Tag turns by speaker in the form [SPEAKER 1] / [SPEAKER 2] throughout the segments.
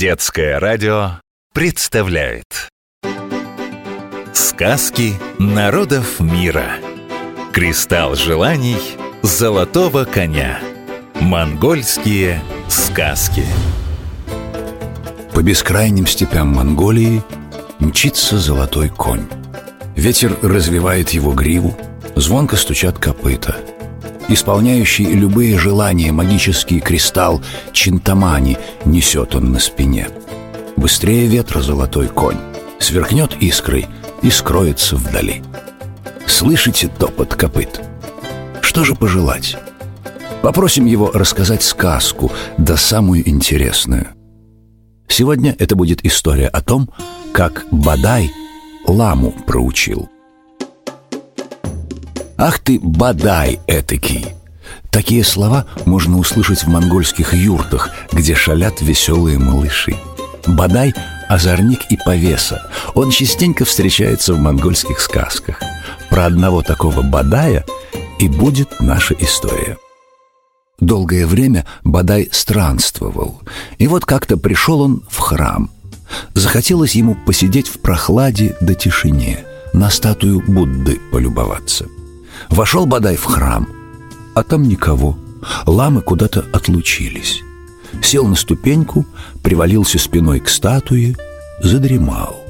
[SPEAKER 1] Детское радио представляет Сказки народов мира Кристалл желаний золотого коня Монгольские сказки
[SPEAKER 2] По бескрайним степям Монголии мчится золотой конь. Ветер развивает его гриву, звонко стучат копыта. Исполняющий любые желания магический кристалл Чинтамани несет он на спине. Быстрее ветра золотой конь, сверкнет искрой и скроется вдали. Слышите топот копыт? Что же пожелать? Попросим его рассказать сказку, да самую интересную. Сегодня это будет история о том, как Бадай ламу проучил. «Ах ты, Бадай этакий!» Такие слова можно услышать в монгольских юртах, где шалят веселые малыши. Бадай – озорник и повеса. Он частенько встречается в монгольских сказках. Про одного такого Бадая и будет наша история. Долгое время Бадай странствовал, и вот как-то пришел он в храм. Захотелось ему посидеть в прохладе до тишине, на статую Будды полюбоваться. Вошел Бадай в храм, а там никого. Ламы куда-то отлучились. Сел на ступеньку, привалился спиной к статуе, задремал.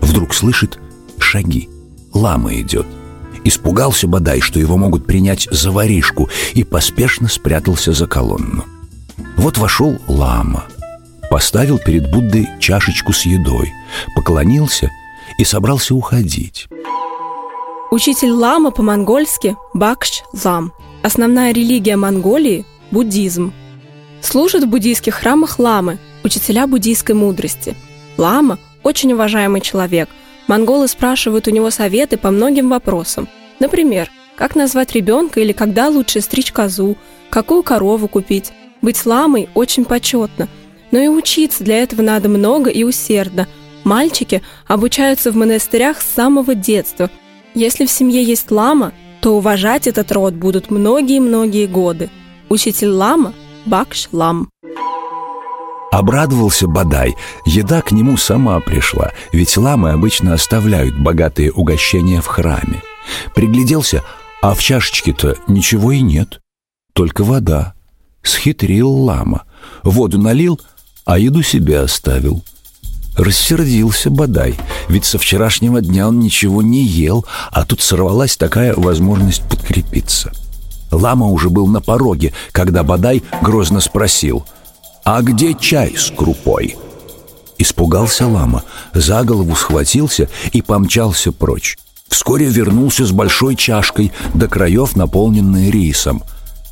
[SPEAKER 2] Вдруг слышит шаги. Лама идет – Испугался Бадай, что его могут принять за воришку, и поспешно спрятался за колонну. Вот вошел лама, поставил перед Буддой чашечку с едой, поклонился и собрался уходить.
[SPEAKER 3] Учитель лама по-монгольски – Бакш Лам. Основная религия Монголии – буддизм. Служат в буддийских храмах ламы, учителя буддийской мудрости. Лама – очень уважаемый человек – Монголы спрашивают у него советы по многим вопросам. Например, как назвать ребенка или когда лучше стричь козу, какую корову купить. Быть ламой очень почетно. Но и учиться для этого надо много и усердно. Мальчики обучаются в монастырях с самого детства. Если в семье есть лама, то уважать этот род будут многие-многие годы. Учитель лама – Бакш Лам.
[SPEAKER 2] Обрадовался Бадай. Еда к нему сама пришла, ведь ламы обычно оставляют богатые угощения в храме. Пригляделся, а в чашечке-то ничего и нет. Только вода. Схитрил лама. Воду налил, а еду себе оставил. Рассердился Бадай, ведь со вчерашнего дня он ничего не ел, а тут сорвалась такая возможность подкрепиться. Лама уже был на пороге, когда Бадай грозно спросил — «А где чай с крупой?» Испугался лама, за голову схватился и помчался прочь. Вскоре вернулся с большой чашкой, до краев наполненной рисом.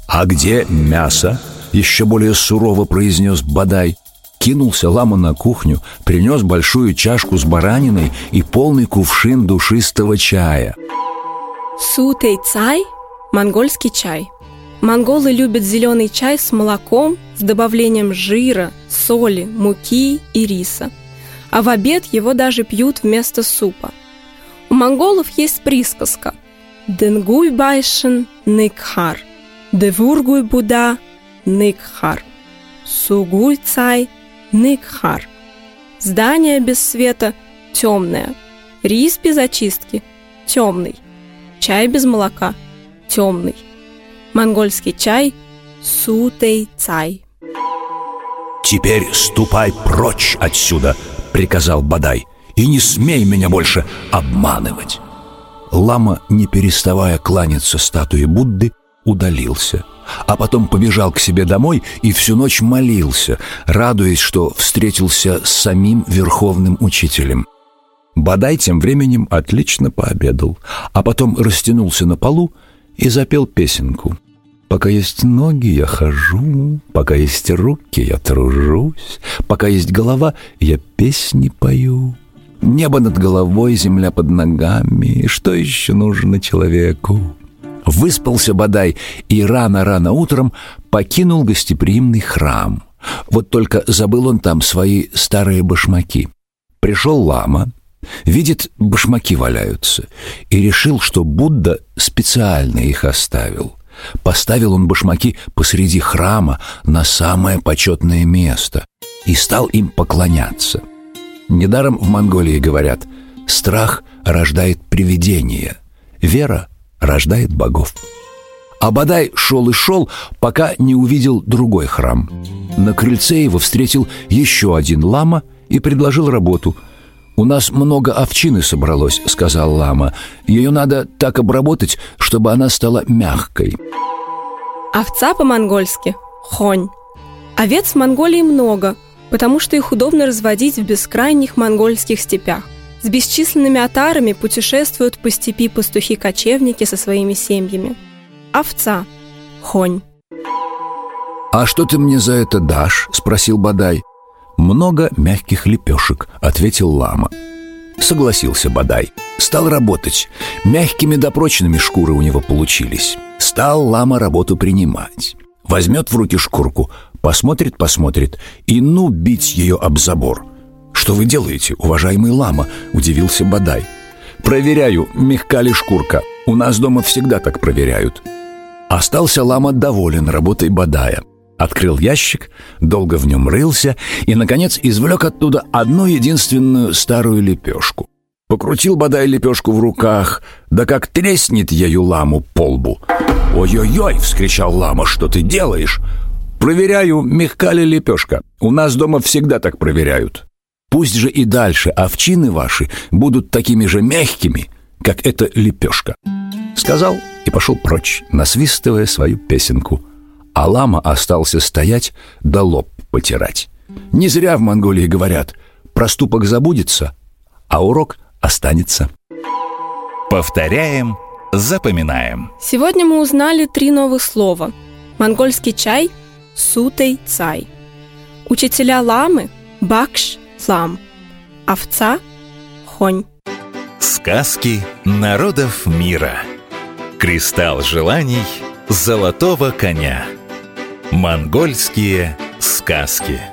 [SPEAKER 2] «А где мясо?» — еще более сурово произнес Бадай. Кинулся лама на кухню, принес большую чашку с бараниной и полный кувшин душистого чая.
[SPEAKER 3] Сутей цай – монгольский чай – Монголы любят зеленый чай с молоком, с добавлением жира, соли, муки и риса. А в обед его даже пьют вместо супа. У монголов есть присказка «Денгуй байшен никхар», «Девургуй буда никхар», «Сугуй цай никхар». Здание без света – темное, рис без очистки – темный, чай без молока – темный – монгольский чай сутей цай.
[SPEAKER 2] «Теперь ступай прочь отсюда!» — приказал Бадай. «И не смей меня больше обманывать!» Лама, не переставая кланяться статуе Будды, удалился, а потом побежал к себе домой и всю ночь молился, радуясь, что встретился с самим верховным учителем. Бадай тем временем отлично пообедал, а потом растянулся на полу и запел песенку. Пока есть ноги, я хожу, пока есть руки, я тружусь, пока есть голова, я песни пою. Небо над головой, земля под ногами, что еще нужно человеку? Выспался Бадай и рано-рано утром покинул гостеприимный храм. Вот только забыл он там свои старые башмаки. Пришел лама, видит, башмаки валяются, и решил, что Будда специально их оставил. Поставил он башмаки посреди храма на самое почетное место. и стал им поклоняться. Недаром в Монголии говорят «страх рождает привидение, вера рождает богов». А Бадай шел и шел, пока не увидел другой храм. На крыльце его встретил еще один лама и предложил работу. «У нас много овчины собралось», — сказал лама. «Ее надо так обработать, чтобы она стала мягкой».
[SPEAKER 3] Овца по-монгольски – хонь. Овец в Монголии много, потому что их удобно разводить в бескрайних монгольских степях. С бесчисленными отарами путешествуют по степи пастухи-кочевники со своими семьями. Овца – хонь.
[SPEAKER 2] «А что ты мне за это дашь?» – спросил Бадай. «Много мягких лепешек», – ответил лама. Согласился Бадай. Стал работать. Мягкими да прочными шкуры у него получились. Стал лама работу принимать. Возьмет в руки шкурку, посмотрит-посмотрит и ну бить ее об забор. «Что вы делаете, уважаемый лама?» – удивился Бадай. «Проверяю, мягка ли шкурка. У нас дома всегда так проверяют». Остался лама доволен работой Бадая. Открыл ящик, долго в нем рылся и, наконец, извлек оттуда одну единственную старую лепешку. Покрутил Бадай лепешку в руках, да как треснет ею ламу по лбу. «Ой-ой-ой!» — вскричал лама. «Что ты делаешь?» «Проверяю, мягка ли лепешка. У нас дома всегда так проверяют. Пусть же и дальше овчины ваши будут такими же мягкими, как эта лепешка». Сказал и пошел прочь, насвистывая свою песенку. А лама остался стоять да лоб потирать. Не зря в Монголии говорят «проступок забудется, а урок останется».
[SPEAKER 1] Повторяем, запоминаем.
[SPEAKER 3] Сегодня мы узнали три новых слова. Монгольский чай – сутей цай. Учителя ламы – бакш – лам. Овца – хонь.
[SPEAKER 1] Сказки народов мира. Кристалл желаний золотого коня. Монгольские сказки.